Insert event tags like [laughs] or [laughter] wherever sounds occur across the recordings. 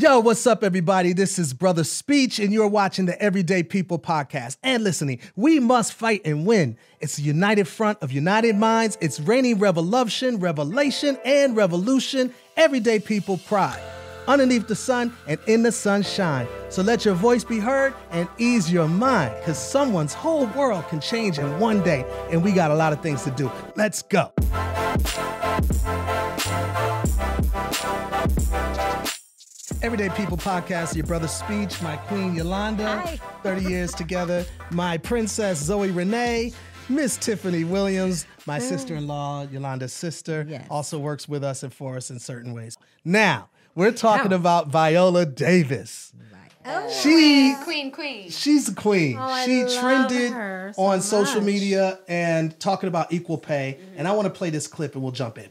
Yo, what's up, everybody? This is Brother Speech, and you're watching the Everyday People podcast and listening. We must fight and win. It's a united front of united minds. It's reigning revolution, revelation, and revolution. Everyday people pride. Underneath the sun and in the sunshine. So let your voice be heard and ease your mind, because someone's whole world can change in one day, and we got a lot of things to do. Let's go. Everyday People Podcast, your brother Speech, my queen Yolanda, Hi. 30 years together, my princess Zoe Renee, Miss Tiffany Williams, my sister in law, Yolanda's sister, Yes. also works with us and for us in certain ways. Now, we're talking How? about Viola Davis. Oh, She Queen, queen. She's a queen. Oh, she love trended so on social media and talking about equal pay. And I want to play this clip and we'll jump in.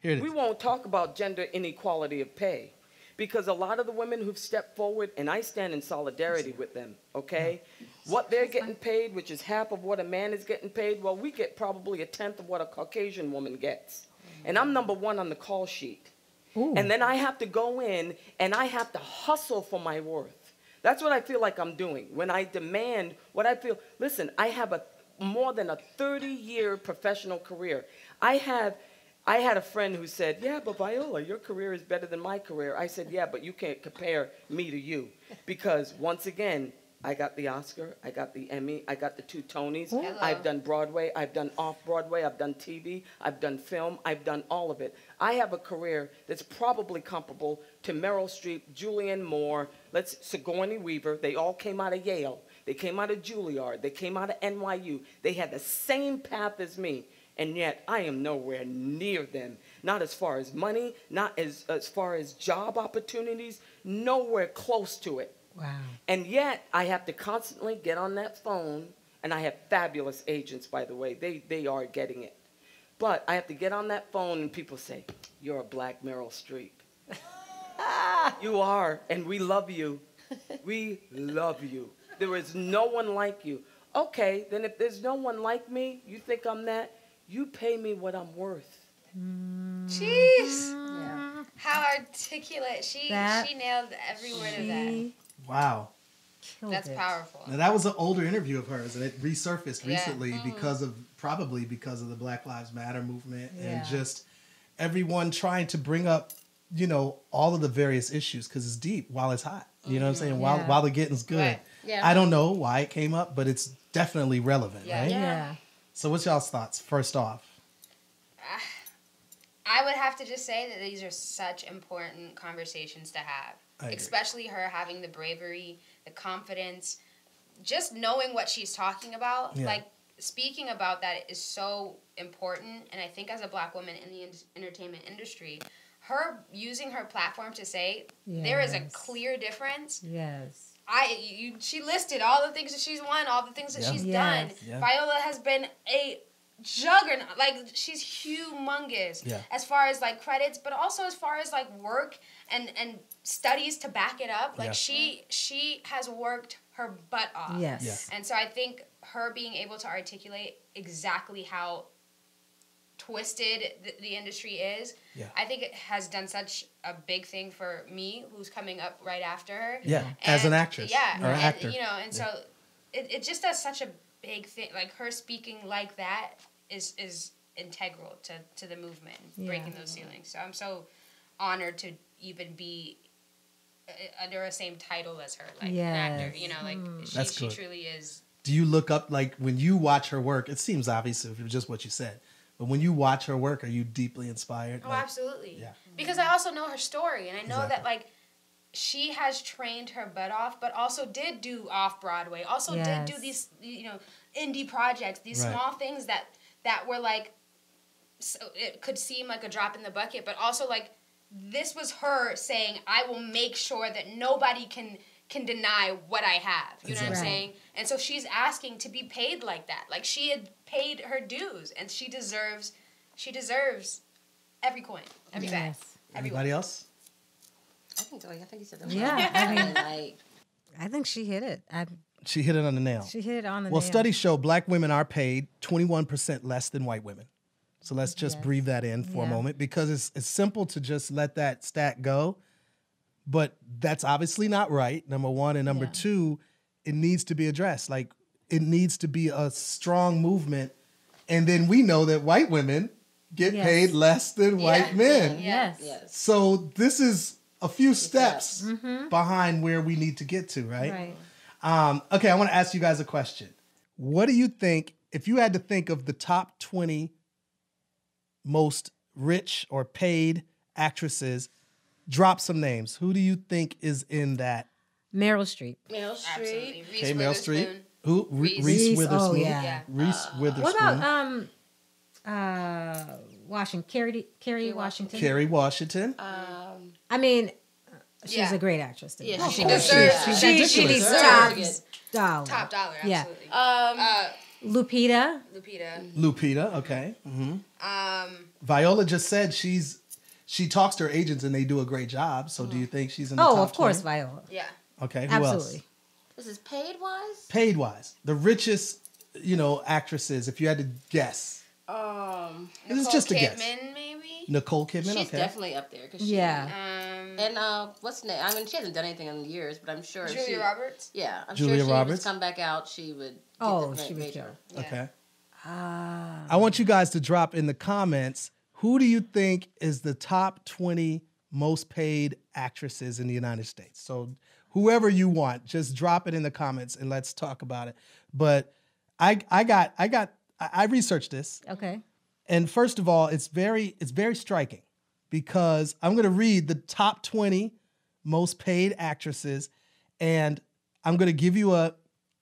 Here it is. We won't talk about gender inequality of pay because a lot of the women who've stepped forward, and I stand in solidarity with them, okay? What they're getting paid, which is half of what a man is getting paid, well, we get probably a tenth of what a Caucasian woman gets. And I'm number one on the call sheet. And then I have to go in and I have to hustle for my worth. That's what I feel like I'm doing. When I demand what I feel, listen, I have a more than a 30 year professional career. I have I had a friend who said, "Yeah, but Viola, your career is better than my career." I said, "Yeah, but you can't compare me to you because once again, I got the Oscar, I got the Emmy, I got the two Tonys. I've done Broadway, I've done off Broadway, I've done TV, I've done film, I've done all of it. I have a career that's probably comparable to Meryl Streep, Julianne Moore, let's Sigourney Weaver. They all came out of Yale. They came out of Juilliard. They came out of NYU. They had the same path as me, and yet I am nowhere near them. Not as far as money, not as, as far as job opportunities, nowhere close to it. Wow. And yet, I have to constantly get on that phone, and I have fabulous agents, by the way. They, they are getting it. But I have to get on that phone, and people say, You're a black Meryl Streep. [laughs] you are, and we love you. We love you. There is no one like you. Okay, then if there's no one like me, you think I'm that, you pay me what I'm worth. Jeez. How articulate. She That- she nailed every word of that. Wow. killed That's it. powerful. Now that was an older interview of hers, and it resurfaced Yeah. recently mm-hmm. because of probably because of the Black Lives Matter movement Yeah. and just everyone trying to bring up, you know, all of the various issues because it's deep while it's hot. You know what I'm saying? While Yeah. while the getting's good. Right. Yeah. I don't know why it came up, but it's definitely relevant, Yeah. right? Yeah. So what's y'all's thoughts? First off, I would have to just say that these are such important conversations to have. Especially her having the bravery, the confidence, just knowing what she's talking about. Yeah. Like speaking about that is so important and I think as a black woman in the en- entertainment industry, her using her platform to say there is a clear difference Yes. I you, she listed all the things that she's won, all the things that Yeah. she's Yes. done. Yeah. Viola has been a juggernaut. Like she's humongous Yeah. as far as like credits, but also as far as like work and and studies to back it up. Like Yeah. she she has worked her butt off. Yes. Yeah. And so I think her being able to articulate exactly how twisted the, the industry is, Yeah. I think it has done such a big thing for me, who's coming up right after her. yeah, as an actress Yeah, or and, actor. You know, and so it, it just does such a big thing. Like her speaking like that is is integral to, to the movement, and breaking those ceilings. So I'm so honored to even be uh, under a same title as her, like an actor. You know, like she, That's she good. truly is. Do you look up like when you watch her work? It seems obvious if it was just what you said, but when you watch her work, are you deeply inspired? Oh, Like, absolutely. yeah. Mm-hmm. Because I also know her story, and I know that like she has trained her butt off, but also did do off Broadway. Also did do these you know indie projects, these Right. small things that that were like so it could seem like a drop in the bucket, but also like this was her saying, "I will make sure that nobody can." Can deny what I have. You know what I'm saying? And so she's asking to be paid like that. Like she had paid her dues and she deserves she deserves every coin, every bag. Yes. Anybody else? I think so. I think you said that. Yeah, [laughs] I mean- [laughs] like I think she hit it. I, She hit it on the nail. she hit it on the Well, nail. Well, studies show black women are paid 21% less than white women. So let's just Yes. breathe that in for a moment because it's it's simple to just let that stat go. But that's obviously not right. Number one, and number Yeah. two, it needs to be addressed. Like it needs to be a strong movement, and then we know that white women get Yes. paid less than white men. Yes. Yes. So this is a few steps steps. behind where we need to get to, right? Right. Um, okay, I want to ask you guys a question. What do you think if you had to think of the top 20 most rich or paid actresses? Drop some names. Who do you think is in that? Meryl Streep. Meryl Streep. Absolutely. Okay, Meryl Streep. Who? Reese. Reese Reese, Witherspoon. oh, yeah. Yeah. Reese Witherspoon. What about um uh Washington Kerry Kerry Washington? Kerry Washington? Um, I mean, uh, she's Yeah. a great actress. To me. yeah, she Of course deserves she is. she, she Deserves top dollar. Top dollar, Yeah. um, Uh, Lupita. Lupita. Lupita. Okay. Mm-hmm. Um, Viola just said she's she talks to her agents and they do a great job. So do you think she's in the top? Oh, of course, 20? Viola. yeah. Okay. Who Absolutely. else? this is paid wise. Paid wise, the richest, you know, actresses. If you had to guess, Um, This is Nicole just a guess. Kidman, maybe. Nicole Kidman. she's okay. definitely up there. Cause she, Yeah. Um, And uh, what's the name? I mean, she hasn't done anything in years, but I'm sure. Julia she, Roberts. Yeah, I'm Julia sure she Roberts? would come back out. She would. get Oh, the she would major. Yeah. Okay. Ah. I want you guys to drop in the comments who do you think is the top 20 most paid actresses in the United States? So whoever you want, just drop it in the comments and let's talk about it. But I I got I got I researched this Okay. and first of all, it's very it's very striking because I'm going to read the top 20 most paid actresses and I'm going to give you a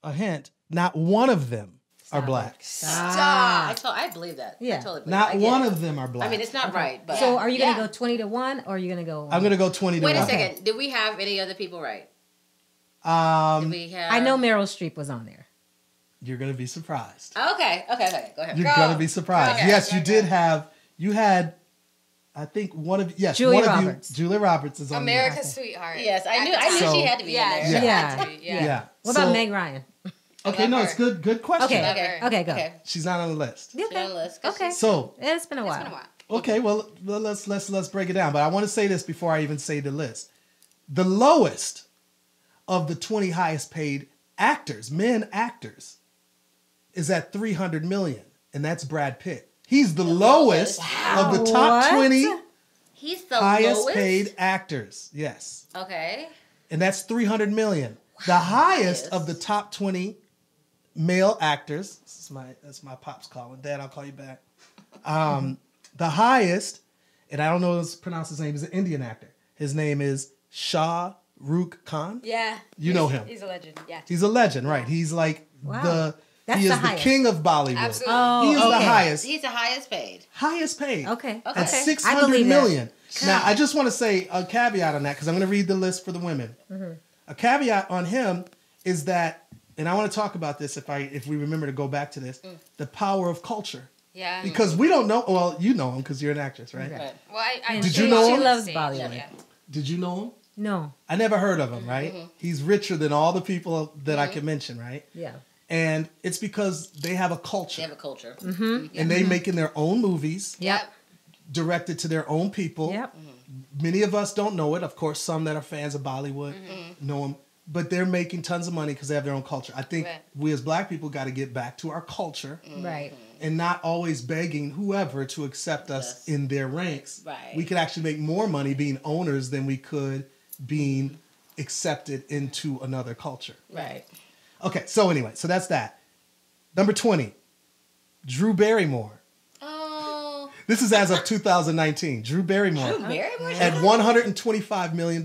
a hint. Not one of them are black. Ah. I, told, I believe that. I Yeah. totally believe Not I one it. of them are black. I mean, it's not right, but. So are you Yeah. gonna go twenty to one, or are you gonna go? I'm going to go 20 to Wait a 1. second. Did we have any other people right? Did Um, we have? I know Meryl Streep was on there. you're going to be surprised. Okay. Okay. Okay. Go ahead. You're Go. going to be surprised. Go. yes, you did have you had I think one of yes, Julia one of Roberts. you Julia Roberts is on there. America's Sweetheart. Yes, I knew. I knew. So- she had to be Yeah, in there. Yeah. had Yeah. Yeah. What So- about Meg Ryan? Okay, no, her. it's good good question. Okay. Okay. Okay, go. Okay. She's not on the list. Yeah, She's on the list, 'cause Okay. So, It's been a It's while. been a while. okay, well well, let's let's let's break it down, but I want to say this before I even say the list. The lowest of the 20 highest paid actors, men actors, is at 300 million, and that's Brad Pitt. He's the lowest of the top What? 20 He's the highest lowest. paid actors. Yes. Okay. And that's 300 million. The highest Highest. of the top 20 male actors. This is my that's my pops calling. Dad, I'll call you back. Um, [laughs] the highest, and I don't know how to pronounce his name, is an Indian actor. His name is Shah Rukh Khan. Yeah. You know him. He's a legend. Yeah. He's a legend, right? He's like Wow. the That's he is the the, king of Bollywood. Absolutely. Oh, He is the highest, He's the highest paid. highest paid. Okay. Okay. At Okay. I hundred that. Now, I just want to say a caveat on that because I'm going to read the list for the women. Mm-hmm. A caveat on him is that, and I want to talk about this if I if we remember to go back to this, Mm. the power of culture. Yeah. Because we don't know. Well, you know him because you're an actress, right? Okay. Right. well, I, I Did you know she him? loves She loves Bollywood. Yeah. Did you know him? No. I never heard of him. Right? Mm-hmm. He's richer than all the people that I can mention. Right? Yeah. And it's because they have a culture. They have a culture. Mm-hmm. and they making their own movies Yep. directed to their own people. Yep. Many of us don't know it. Of course, some that are fans of Bollywood Mm-hmm. know them, but they're making tons of money because they have their own culture. I think Right. we as black people got to get back to our culture mm-hmm. Right. and not always begging whoever to accept us Yes. in their ranks. Right. We could actually make more money being owners than we could being mm-hmm. accepted into another culture. Right. Okay, so anyway, so that's that. Number 20, Drew Barrymore. Oh. This is as of 2019. Drew Barrymore Very much. at 125 million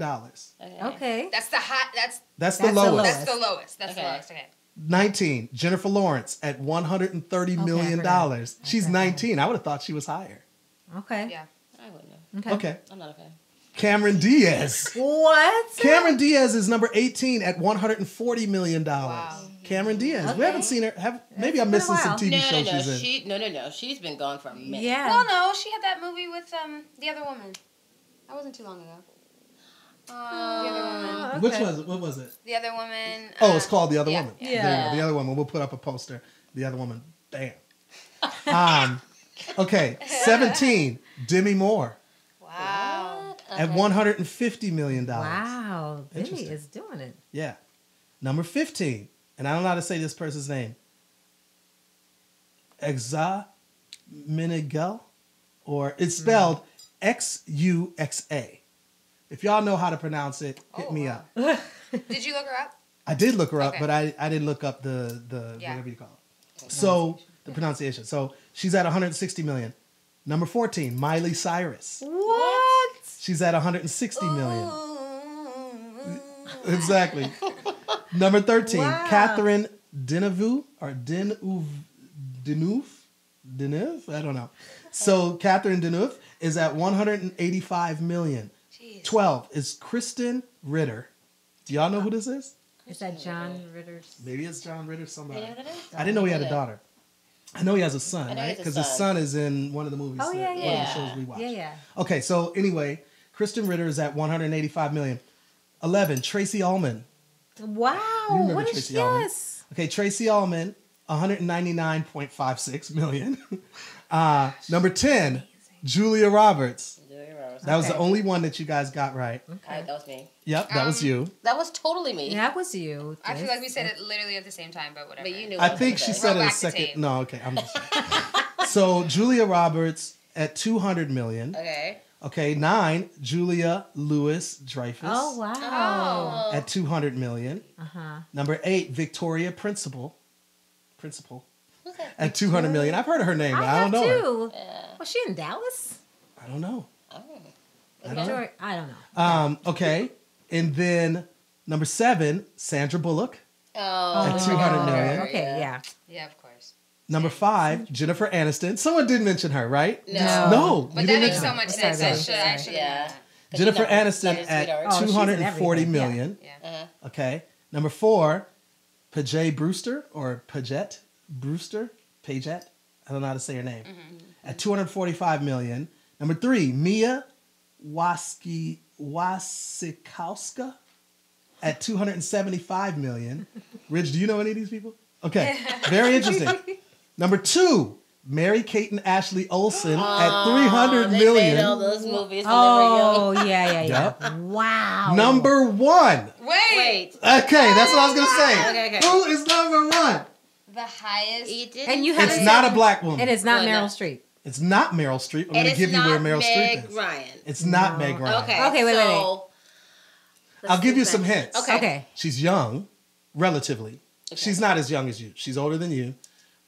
dollars. Okay. That's the hot. That's That's the That's the lowest. lowest. that's the lowest. That's the lowest. Okay. 19, Jennifer Lawrence at 130 Okay, I million forgot. dollars. She's 19. I would have thought she was higher. Okay. Yeah. I wouldn't know. Okay. Okay. I'm not a fan. Cameron Diaz. What? Cameron Diaz is number 18 at 140 million dollars. Wow. Cameron Diaz. We haven't seen her. Have maybe It's I'm been a missing some. TV No, shows no, no. she's in. She, no, no, no. She's been gone for a minute. Yeah. Well, no, she had that movie with um the other woman. That wasn't too long ago. The other woman. Which was it? What was it? The other woman. Oh, uh, it's called The Other yeah, Woman. yeah. There you go. Yeah. The Other Woman. We'll put up a poster. The Other Woman. Bam. Um, okay. 17, Demi Moore. Wow. What? at one hundred and fifty million dollars. Wow, Billy Interesting. is doing it. Yeah. Number 15, and I don't know how to say this person's name. Exa Minigel, or it's spelled X U X A. If y'all know how to pronounce it, hit Oh, me wow. up. [laughs] Did you look her up? I did look her up, but I, I didn't look up the, the Yeah. whatever you call it. So, the pronunciation. So, she's at 160 million. Number 14, Miley Cyrus. What? She's at 160 million. [laughs] Exactly. Number 13, Wow. Catherine Deneuve or Deneuve Deneuve Deneuve? I don't know. So Catherine Deneuve is at 185 million. Jeez. 12 is Krysten Ritter. Do y'all know who this is? Is that John Ritter's? Maybe it's John Ritter somebody. You know who that is? I didn't know he had a daughter. I know he has a son, I know he right? Because his son. son is in one of the movies. Oh, that- yeah, one of yeah. the shows we watch. Yeah, yeah. Okay, so anyway, Krysten Ritter is at 185 million. 11, Tracey Ullman. Wow. You remember What is Tracey Ullman? yes? Okay, Tracey Ullman, 199.56 million. [laughs] Uh, number 10, Julia Roberts. Julia Roberts. That was the only one that you guys got right. I- that was me. Yep, that was Um, you. That was totally me. That was you. I feel like we said it literally at the same time, but whatever. But you knew. I think she said it a second. No, okay, I'm just. [laughs] so Julia Roberts at 200 million. Okay. Okay, nine, Julia Louis Dreyfus Oh wow. Oh. at 200 million. Uh huh. Number eight, Victoria Principal. Principal at 200 million. I've heard of her name, but I, I, don't know her. Yeah. Was she in Dallas? I don't know. Oh. I don't know. I don't know. Um, okay, and then number seven, Sandra Bullock. Oh. At 200 million. Okay, yeah. Yeah, of course. Number five, Jennifer Aniston. Someone did mention her, right? No. No, But you that didn't makes mention so much sense. I sorry, should, I sorry. should Yeah. Jennifer You know, Aniston at sweetheart. Oh, she's in 240 everything, yeah. Yeah. Uh-huh. Okay. Number four, Paget Brewster or Paget Brewster, Paget. I don't know how to say her name. At 245 million. Number three, Mia Waski Wasikowska at 275 million. Ridge, do you know any of these people? Okay. [laughs] Very interesting. Number two, Mary Kate and Ashley Olsen at 300 They million. made all those movies. when Oh yeah, yeah, yeah. Yep. Wow. Number one. Wait, they were young. Wait. Okay, that's what I was gonna say. Okay, okay. Who is number one? the highest. You And you have It's not a black woman. And it's not Well, Meryl no. Streep. It's not Meryl Streep. I'm gonna give you where Meryl Meg Streep is. Ryan. It's not No. Meg Ryan. Okay. Okay, wait, wait, so, let's I'll give see you some hints. Okay. Okay. She's young, relatively. Okay. She's not as young as you. She's older than you,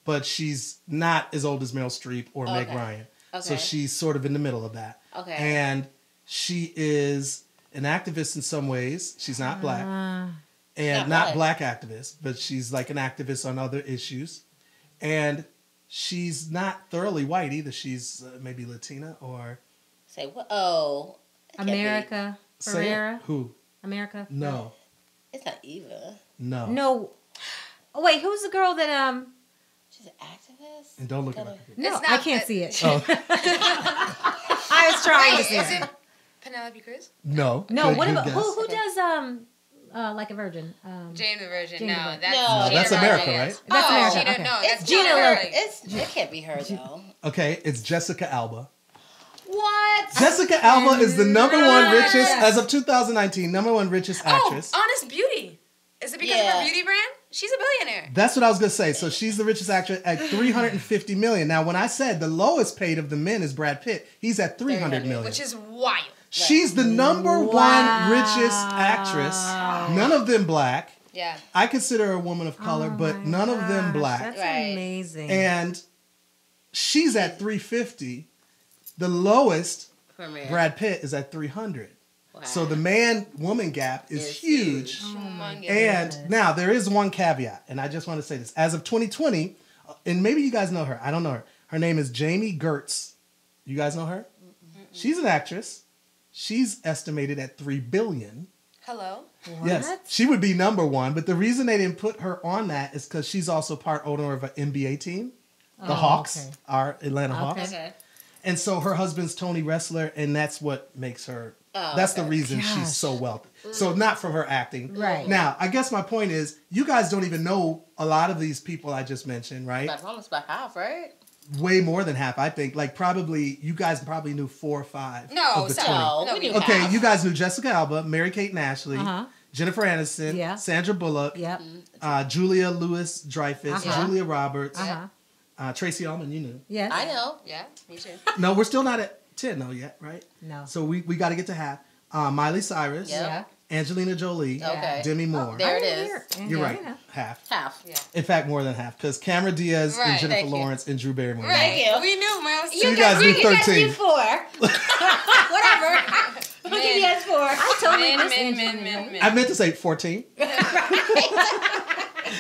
but she's not as old as Meryl Streep or Meg Okay. Ryan. So Okay. she's sort of in the middle of that. Okay. And she is an activist in some ways. She's not black. Uh, and Not not black activist, but she's like an activist on other issues. And she's not thoroughly white either. She's uh, maybe Latina or Say what? Oh. it. America. Ferrera. Who? America. No, It's not Eva. no, No. Oh wait, who's the girl that um? She's an activist. And don't look at Gotta- her. No, not I can't the- see it. Oh [laughs] [laughs] I was trying Wait, to see is it. it Penelope Cruz? no, No, Good- what about guess. who? Who Okay. does um, uh, like a virgin? Um, Jane the Virgin. Jane the no, Virgin. that's No, Gina that's Rodriguez. America, right? That's Oh, America. Gina, okay. no, It's that's Gina Gina Lopez. It's it can't be her though. Okay, it's Jessica Alba. What? Jessica Alba is the number one richest, as of 2019, number one richest actress. Oh, Honest Beauty. Is it because of her beauty brand? She's a billionaire. That's what I was gonna say. So she's the richest actress at 350 million. Now, when I said the lowest paid of the men is Brad Pitt, he's at 300 million. Which is wild. She's the number one richest actress. None of them black. Yeah. I consider her a woman of color, oh but my none of them black. That's Right. amazing. And she's at 350. The lowest, Brad Pitt, is at 300. Wow. So the man woman gap is Is huge. huge. Humongous. And goodness. now there is one caveat, and I just want to say this. As of 2020, uh, and maybe you guys know her. I don't know her. Her name is Jami Gertz. You guys know her? She's an actress. She's estimated at 3 billion. Hello. Yes, she would be number one. But the reason they didn't put her on that is because she's also part owner of an NBA team. The Oh, Hawks, okay. our Atlanta Okay. Hawks. Okay. And so her husband's Tony Ressler, and that's what makes her. Oh, that's the reason Gosh. she's so wealthy. So not from her acting. Right. Now, I guess my point is, you guys don't even know a lot of these people I just mentioned, right? That's almost about half, right? Way more than half. I think like probably you guys probably knew four or five. No, of the so- 20. No, No, we we knew Okay, half. you guys knew Jessica Alba, Mary Kate and Ashley, Uh-huh. Jennifer Aniston, Yeah. Sandra Bullock, Yep. uh, Julia Louis Dreyfus, Uh-huh. Julia Roberts, Uh-huh. uh, Tracey Ullman. You knew. Yes. I know. Yeah, me too. [laughs] No, we're still not at ten though yet, right? No. So we, we got to get to half. Uh, Miley Cyrus, Yep. Yeah. Angelina Jolie, Okay. Demi Moore. There it is. it didn't is. hear it. You're Yeah, right, you know. half. Half. Yeah. In fact, more than half, because Cameron Diaz and Jennifer thank you. Lawrence and Drew Barrymore. Right. you. We knew, Miles. So you guys knew You guys 13. knew four. [laughs] [laughs] Whatever. We'll give you guys four. I totally Men, missed men, Angelina men, men, men. I meant to say 14. [laughs]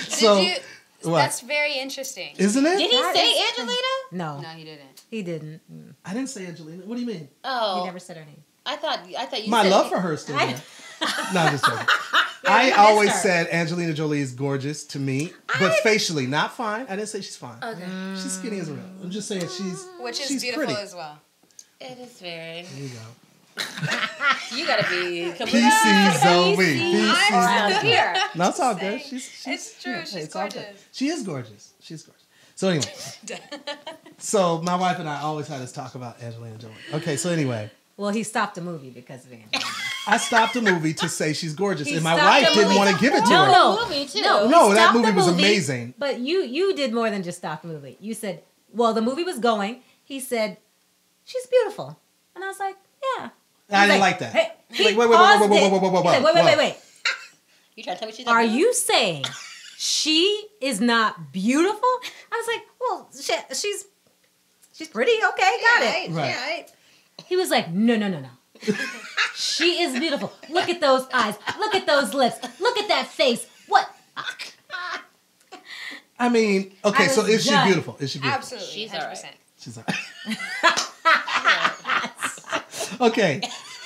so, Did you, what? That's very interesting. isn't it? Did he That say Angelina? No, no, he didn't. he didn't. Mm. I didn't say Angelina. What do you mean? Oh, He never said her name. I thought I thought you My said love for her still I- there. No, I'm just joking. I always her. said Angelina Jolie is gorgeous to me, but facially, not fine. I didn't say she's fine. Okay. She's skinny as a rail. I'm just saying she's Which is she's beautiful pretty. as well. It is very. There you go. You gotta be PC Zoe. PC. PC. around here. No, it's all good. She's, she's It's true, yeah, she's it's all good. gorgeous. She is gorgeous. She's gorgeous. So anyway, so my wife and I always had this talk about Angelina Jolie. Okay, so anyway, Well, he stopped the movie because of Angelina. I stopped the movie to say she's gorgeous, He and my wife didn't want to give it to No, her. no, movie, too. no. No, that stopped movie was amazing. But you you did more than just stop the movie. You said, well, the movie was going. He said, she's beautiful, and I was like, yeah. I didn't like that. Hey, he Like, wait, wait, wait, wait, wait, wait, wait, wait, wait, wait, wait, wait. wait. You trying to tell me she's Are you saying she is not beautiful? I was like, well, she, she's she's pretty. Okay, got it. Right. Yeah, right. He was like, no, no, no, no. She is beautiful. Look at those eyes. Look at those lips. Look at that face. What? I mean, okay, I so was is she beautiful? Is she beautiful? Absolutely. She's 100%. alright. She's all [laughs] okay.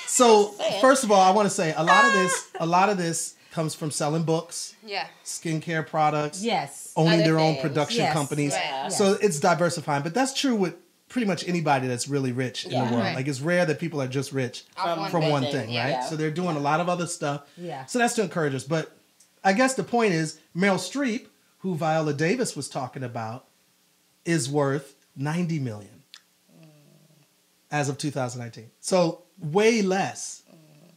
So first of all, I want to say a lot of this, a lot of this comes from selling books, Yeah. skincare products, Yes. owning Other their own production Yes. companies. Yeah. So it's diversifying, but that's true with pretty much anybody that's really rich in the world. Right. Like it's rare that people are just rich Off one from one thing, yeah. right? So they're doing a lot of other stuff. Yeah. So that's to encourage us. But I guess the point is Meryl Streep, who Viola Davis was talking about, is worth 90 million as of 2019. So way less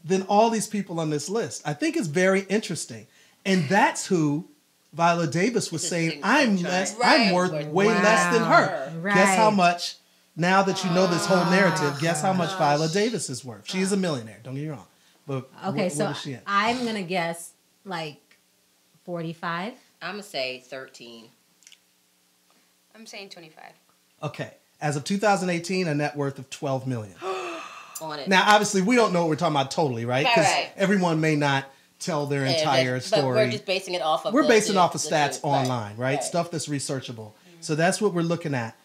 than all these people on this list. I think it's very interesting. And that's who Viola Davis was saying, I'm less Right. I'm worth way less than her. Wow. Guess how much now that you know this whole narrative, guess how much ah. Viola Davis is worth. She is a millionaire, don't get me wrong. But Okay, what, so what is she? I'm gonna guess like 45. I'm gonna say thirteen. I'm saying 25. Okay. As of 2018, a net worth of 12 million. [gasps] On it. Now, obviously, we don't know what we're talking about totally, right? Right, Because right. everyone may not tell their Yeah, entire but- story. But we're just basing it off of. We're basing two- off of stats two. Online, right? right. Stuff that's researchable. Mm-hmm. So that's what we're looking at.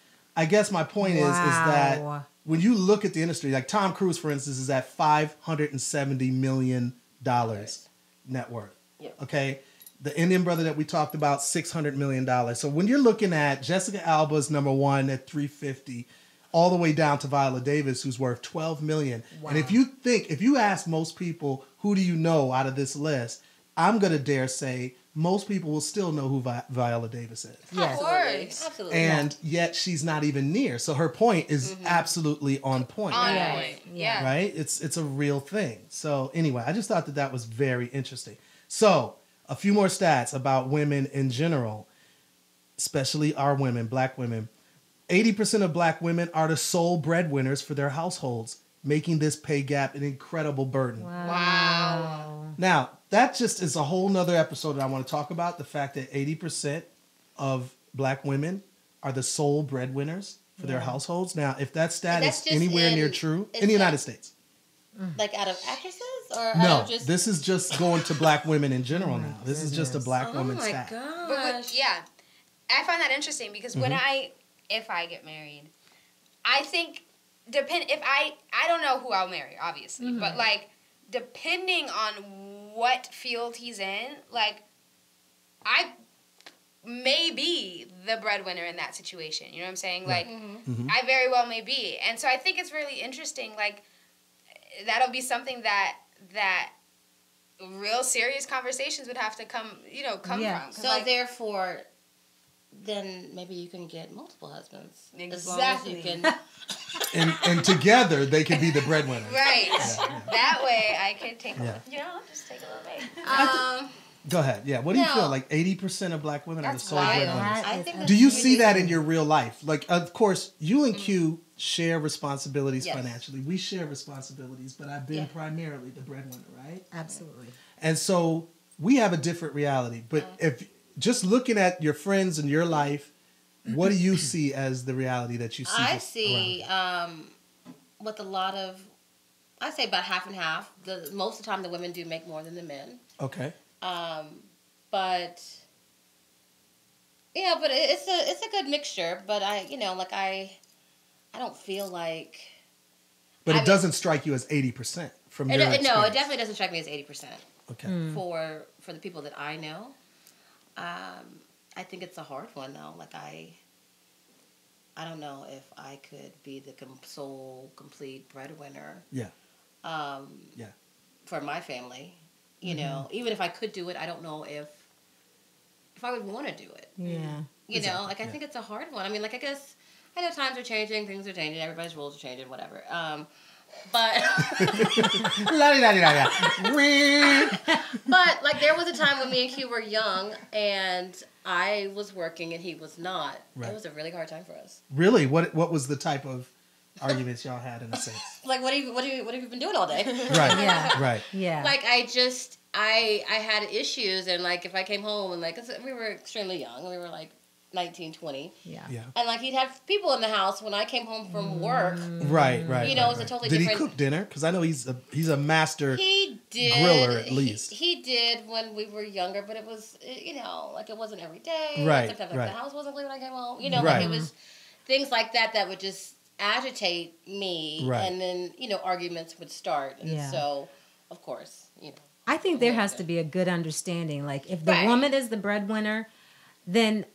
I guess my point is is that when you look at the industry, like Tom Cruise, for instance, is at five hundred and seventy million dollars net worth. Yep. Okay. The Indian brother that we talked about, six hundred million dollars. So when you're looking at Jessica Alba's number one at three fifty, all the way down to Viola Davis, who's worth twelve million. Wow. And if you think, if you ask most people, who do you know out of this list? I'm gonna dare say most people will still know who Vi- Viola Davis is. Yes. Of course. Absolutely. And yet she's not even near. So her point is mm-hmm. absolutely on point. On Yes. point. Yeah. Yeah. Right? It's it's a real thing. So anyway, I just thought that that was very interesting. So a few more stats about women in general, especially our women, black women. 80% of black women are the sole breadwinners for their households, making this pay gap an incredible burden. Wow. Now, that just is a whole nother episode that I want to talk about. The fact that 80% of black women are the sole breadwinners for their households. Now, if that stat is anywhere in- near true in the that- United States. like out of actresses or out No, of just. this is just going to black women in general now. This is just a black oh woman my stat. gosh. But with, yeah, I find that interesting because when Mm-hmm. I, if I get married, I think depend if I I don't know who I'll marry, obviously, Mm-hmm. but like depending on what field he's in, like I may be the breadwinner in that situation. You know what I'm saying? Like Mhm. I very well may be, and so I think it's really interesting. Like that'll be something that that real serious conversations would have to come you know come Yeah. from. 'Cause, So like, therefore, then maybe you can get multiple husbands. As long as you Exactly. can. [laughs] and and together they can be the breadwinner. Right. That way I could take a Yeah. you know, just take a little bit. Um, Go ahead. Yeah. What do you feel like? Eighty percent of black women are the sole wild. breadwinners. I think Do you that's see that in your real life? Like, of course, you and Q share responsibilities Yes. financially. We share responsibilities, but I've been Yeah. primarily the breadwinner, right? Absolutely. And so we have a different reality. But if just looking at your friends and your life, what do you see as the reality that you see? I see um, with a lot of, I say about half and half. The most of the time, the women do make more than the men. Okay. Um, but yeah, but it's a it's a good mixture. But I, you know, like I, I don't feel like. But I it mean- doesn't strike you as eighty percent from It, your it- no, it definitely doesn't strike me as eighty percent Okay. Mm. for for the people that I know. Um, I think it's a hard one though. Like I, I don't know if I could be the com- sole complete breadwinner. Yeah. Um, Yeah. For my family, you Mm-hmm. know, even if I could do it, I don't know if if I would want to do it. Yeah. You know, like I yeah. think it's a hard one. I mean, like I guess I know times are changing, things are changing, everybody's rules are changing, whatever. Um, but [laughs] La-di-da-di-da-di. but like there was a time when me and Q were young and I was working and he was not. Right. It was a really hard time for us. really? What What was the type of arguments y'all had in a sense? [laughs] Like what have you what have you what have you been doing all day? Right. Yeah. Right. Yeah. like I just I I had issues and like if I came home and like 'cause we were extremely young, we were like 19, 20. yeah. Yeah. And like he'd have people in the house when I came home from work. Right. Right. You know, right, it's a right. totally Did different- he cook dinner? Because I know he's a he's a master. He did griller at least. He, did when we were younger, but it was uh, you know like it wasn't every day. Right, Sometimes like right. the house wasn't clean when I came home. You know, Right. like it was things like that that would just agitate me, Right. and then you know arguments would start, and Yeah. so of course you know. I think there has to be a good understanding. Like if the Right. woman is the breadwinner, then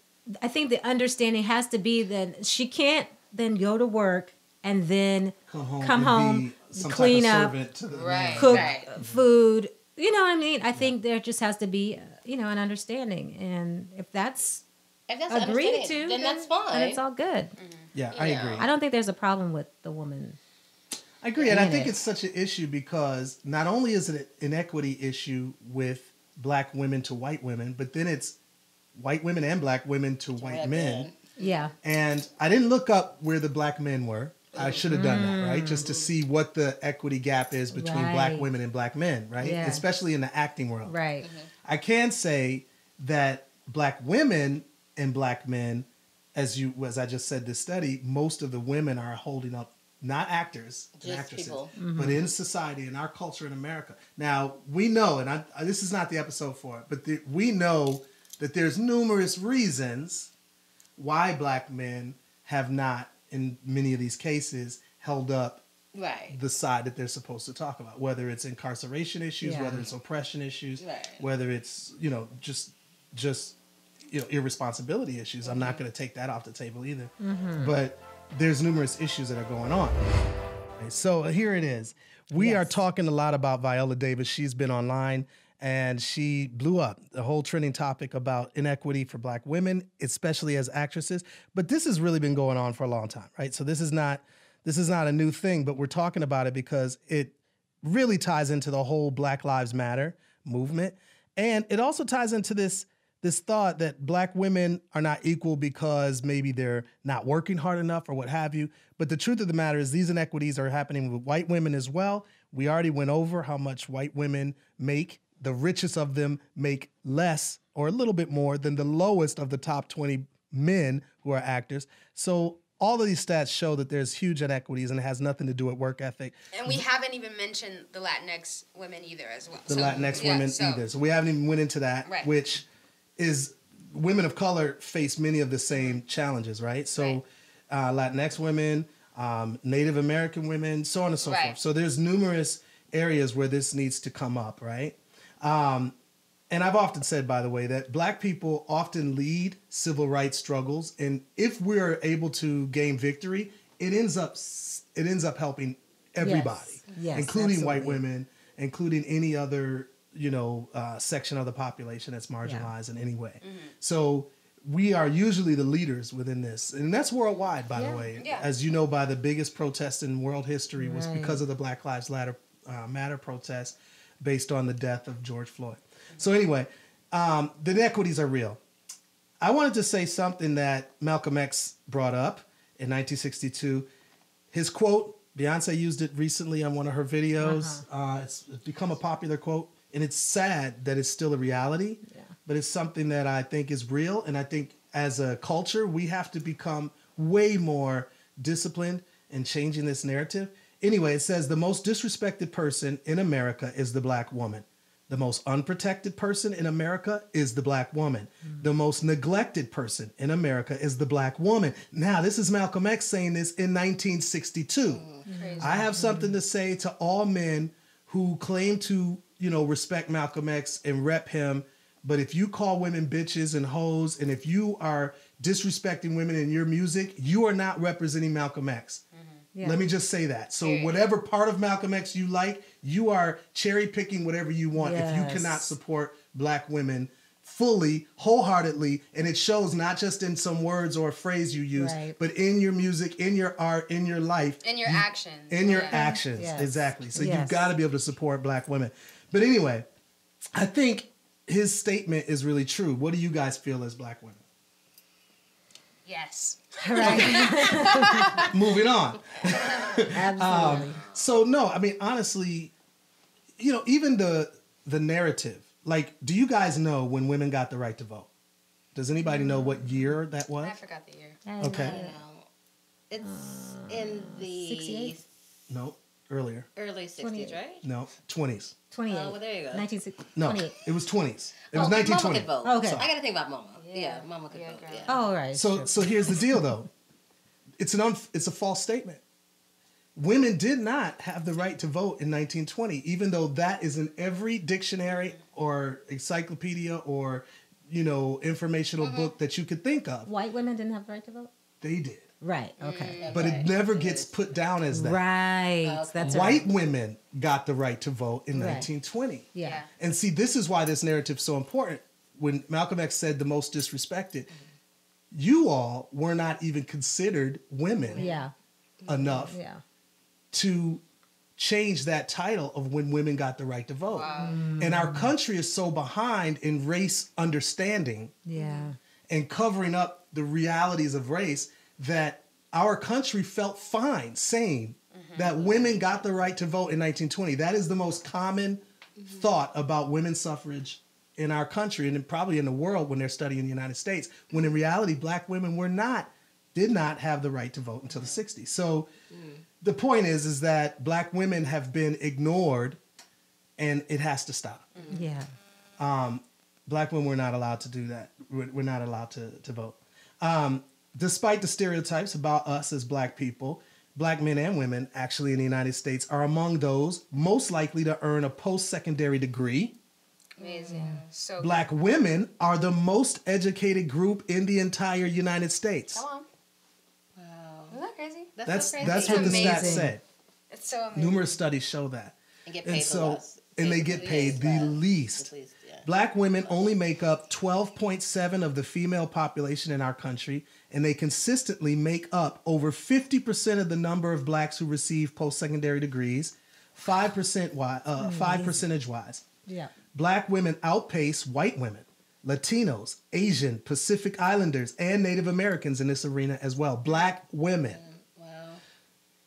I think the understanding has to be that she can't then go to work and then Come home. come home, some clean type of up, to the Right. cook Right. food. You know what I mean? I think there just has to be, uh, you know, an understanding, and if that's If that's agreed to, then that's fine. and it's all good. Yeah, I Yeah. agree. I don't think there's a problem with the woman. I agree, and I think it. it's such an issue because not only is it an inequity issue with black women to white women, but then it's white women and black women to white Red men. man. Yeah, And I didn't look up where the black men were. I should have done that, right? Just to Mm. see what the equity gap is between black women and black men, right? Yeah. Especially in the acting world. right. I can say that black women and black men, as you as I just said, this study, most of the women are holding up not actors and Just actresses, people. but in society, in our culture in America. Now we know, and I, I- this is not the episode for it, but the, we know that there's numerous reasons why black men have not, in many of these cases, held up Right. the side that they're supposed to talk about, whether it's incarceration issues, Yeah. whether it's oppression issues, Right. whether it's you know just just you know irresponsibility issues. I'm not mm-hmm. going to take that off the table either. Mm-hmm. But there's numerous issues that are going on. So here it is. We are talking a lot about Viola Davis. She's been online and she blew up the whole trending topic about inequity for black women, especially as actresses. But this has really been going on for a long time, right? So this is not this is not a new thing, but we're talking about it because it really ties into the whole Black Lives Matter movement. And it also ties into this this thought that black women are not equal because maybe they're not working hard enough or what have you. But the truth of the matter is these inequities are happening with white women as well. We already went over how much white women make. The richest of them make less or a little bit more than the lowest of the top 20 men who are actors. So all of these stats show that there's huge inequities and it has nothing to do with work ethic. And we haven't even mentioned the Latinx women either as well. the So, Latinx yeah, women so- either. So we haven't even went into that, Right. which is women of color face many of the same challenges, right? So Right. uh, Latinx women, um, Native American women, so on and so Right. forth. So there's numerous areas where this needs to come up, right? Um, and I've often said, by the way, that black people often lead civil rights struggles, and if we're able to gain victory, it ends up it ends up helping everybody, Yes, including white women, including any other you know uh, section of the population that's marginalized in any way. So we are usually the leaders within this, and that's worldwide, by Yeah. the way. Yeah. As you know, by the biggest protest in world history was Right. because of the Black Lives Matter, uh, Matter protest based on the death of George Floyd. So anyway, um, the inequities are real. I wanted to say something that Malcolm X brought up in 1962. His quote, Beyonce used it recently on one of her videos. uh it's, it's become a popular quote, and it's sad that it's still a reality, Yeah. but it's something that I think is real. And I think as a culture, we have to become way more disciplined in changing this narrative. Anyway, it says the most disrespected person in America is the black woman. The most unprotected person in America is the black woman. The most neglected person in America is the black woman. Now, this is Malcolm X saying this in 1962. Mm-hmm. Crazy. I have something to say to all men who claim to, you know, respect Malcolm X and rep him. But if you call women bitches and hoes, and if you are disrespecting women in your music, you are not representing Malcolm X. Mm-hmm. Yeah. Let me just say that. So Period. whatever part of Malcolm X you like, you are cherry picking whatever you want if you cannot support black women fully, wholeheartedly, and it shows not just in some words or a phrase you use, Right. but in your music, in your art, in your life, in your actions. in your Yeah. actions. Yes. Exactly. So you've got to be able to support black women. But anyway, I think his statement is really true. What do you guys feel as black women? Yes. Right. [laughs] Moving on. Absolutely. Um, so no, I mean honestly, you know, even the the narrative. Like, do you guys know when women got the right to vote? Does anybody know what year that was? I forgot the year. Okay. I don't know. It's in the 68? No, earlier. early 60s, 28. right? No, twenties. 28. Oh, well, there you go. 1960. No, 28. it was twenties. It Oh, was 1920. Mama twenty. could vote. Okay. So I got to think about Mama. Yeah, Yeah. Mama could Yeah, vote. Yeah. Oh, right. So sure. so here's the deal though. It's an un, it's a false statement. Women did not have the right to vote in 1920, even though that is in every dictionary or encyclopedia or you know informational mm-hmm. book that you could think of. White women didn't have the right to vote? They did, Right. Okay. Mm. but Right. it never It gets is. put down as that. Right. Okay. That's White right. women got the right to vote in Right. 1920. Yeah. Yeah. And see, this is why this narrative's so important. When Malcolm X said the most disrespected, you all were not even considered women Yeah. enough Yeah. to change that title of when women got the right to vote. Mm. And our country is so behind in race understanding Yeah. and covering up the realities of race that our country felt fine saying mm-hmm. that women got the right to vote in 1920. That is the most common mm-hmm. thought about women's suffrage in our country and probably in the world when they're studying the United States, when in reality, black women were not, did not have the right to vote until the mm-hmm. 60s. So mm. the point is, is that black women have been ignored and it has to stop Yeah. Um, black women were not allowed to do that. We're, we're not allowed to, to vote. Um, despite the stereotypes about us as black people, black men and women actually in the United States are among those most likely to earn a post secondary degree. Amazing. So Black women are the most educated group in the entire United States. Come on. Wow. Isn't that crazy? That's, That's so crazy. that's what the stats say. It's so amazing. Numerous studies show that. And get And so- the less. and they Paid get the paid the least. The least, yeah. Black women only make up 12.7 of the female population in our country, and they consistently make up over 50% of the number of blacks who receive post-secondary degrees, 5% wise, uh, 5 percentage wise. Yeah. Black women outpace white women, Latinos, Asian, Pacific Islanders, and Native Americans in this arena as well. Black women. Wow.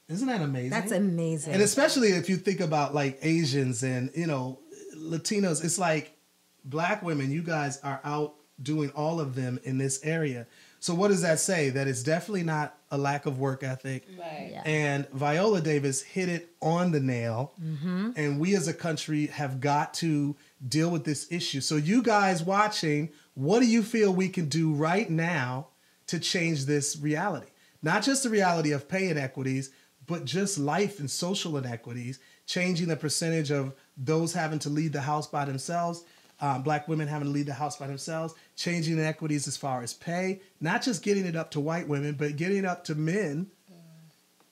Isn't that amazing? That's amazing. And especially if you think about like Asians and you know Latinos, it's like black women. You guys are out doing all of them in this area. So what does that say? That it's definitely not a lack of work ethic. Right. Yeah. And Viola Davis hit it on the nail. Mm-hmm. And we as a country have got to deal with this issue. So, you guys watching, what do you feel we can do right now to change this reality? Not just the reality of pay inequities, but just life and social inequities, changing the percentage of those having to leave the house by themselves. Um, black women having to lead the house by themselves, changing inequities as far as pay, not just getting it up to white women, but getting it up to men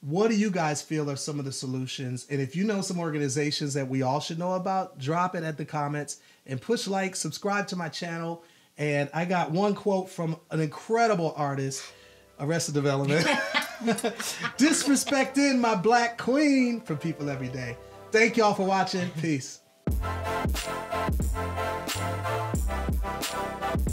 what do you guys feel are some of the solutions? And if you know some organizations that we all should know about, drop it at the comments and push like, subscribe to my channel, And I got one quote from an incredible artist, Arrested Development. [laughs] [laughs] Disrespecting my black queen for people every day. Thank y'all for watching. Peace. Thank you.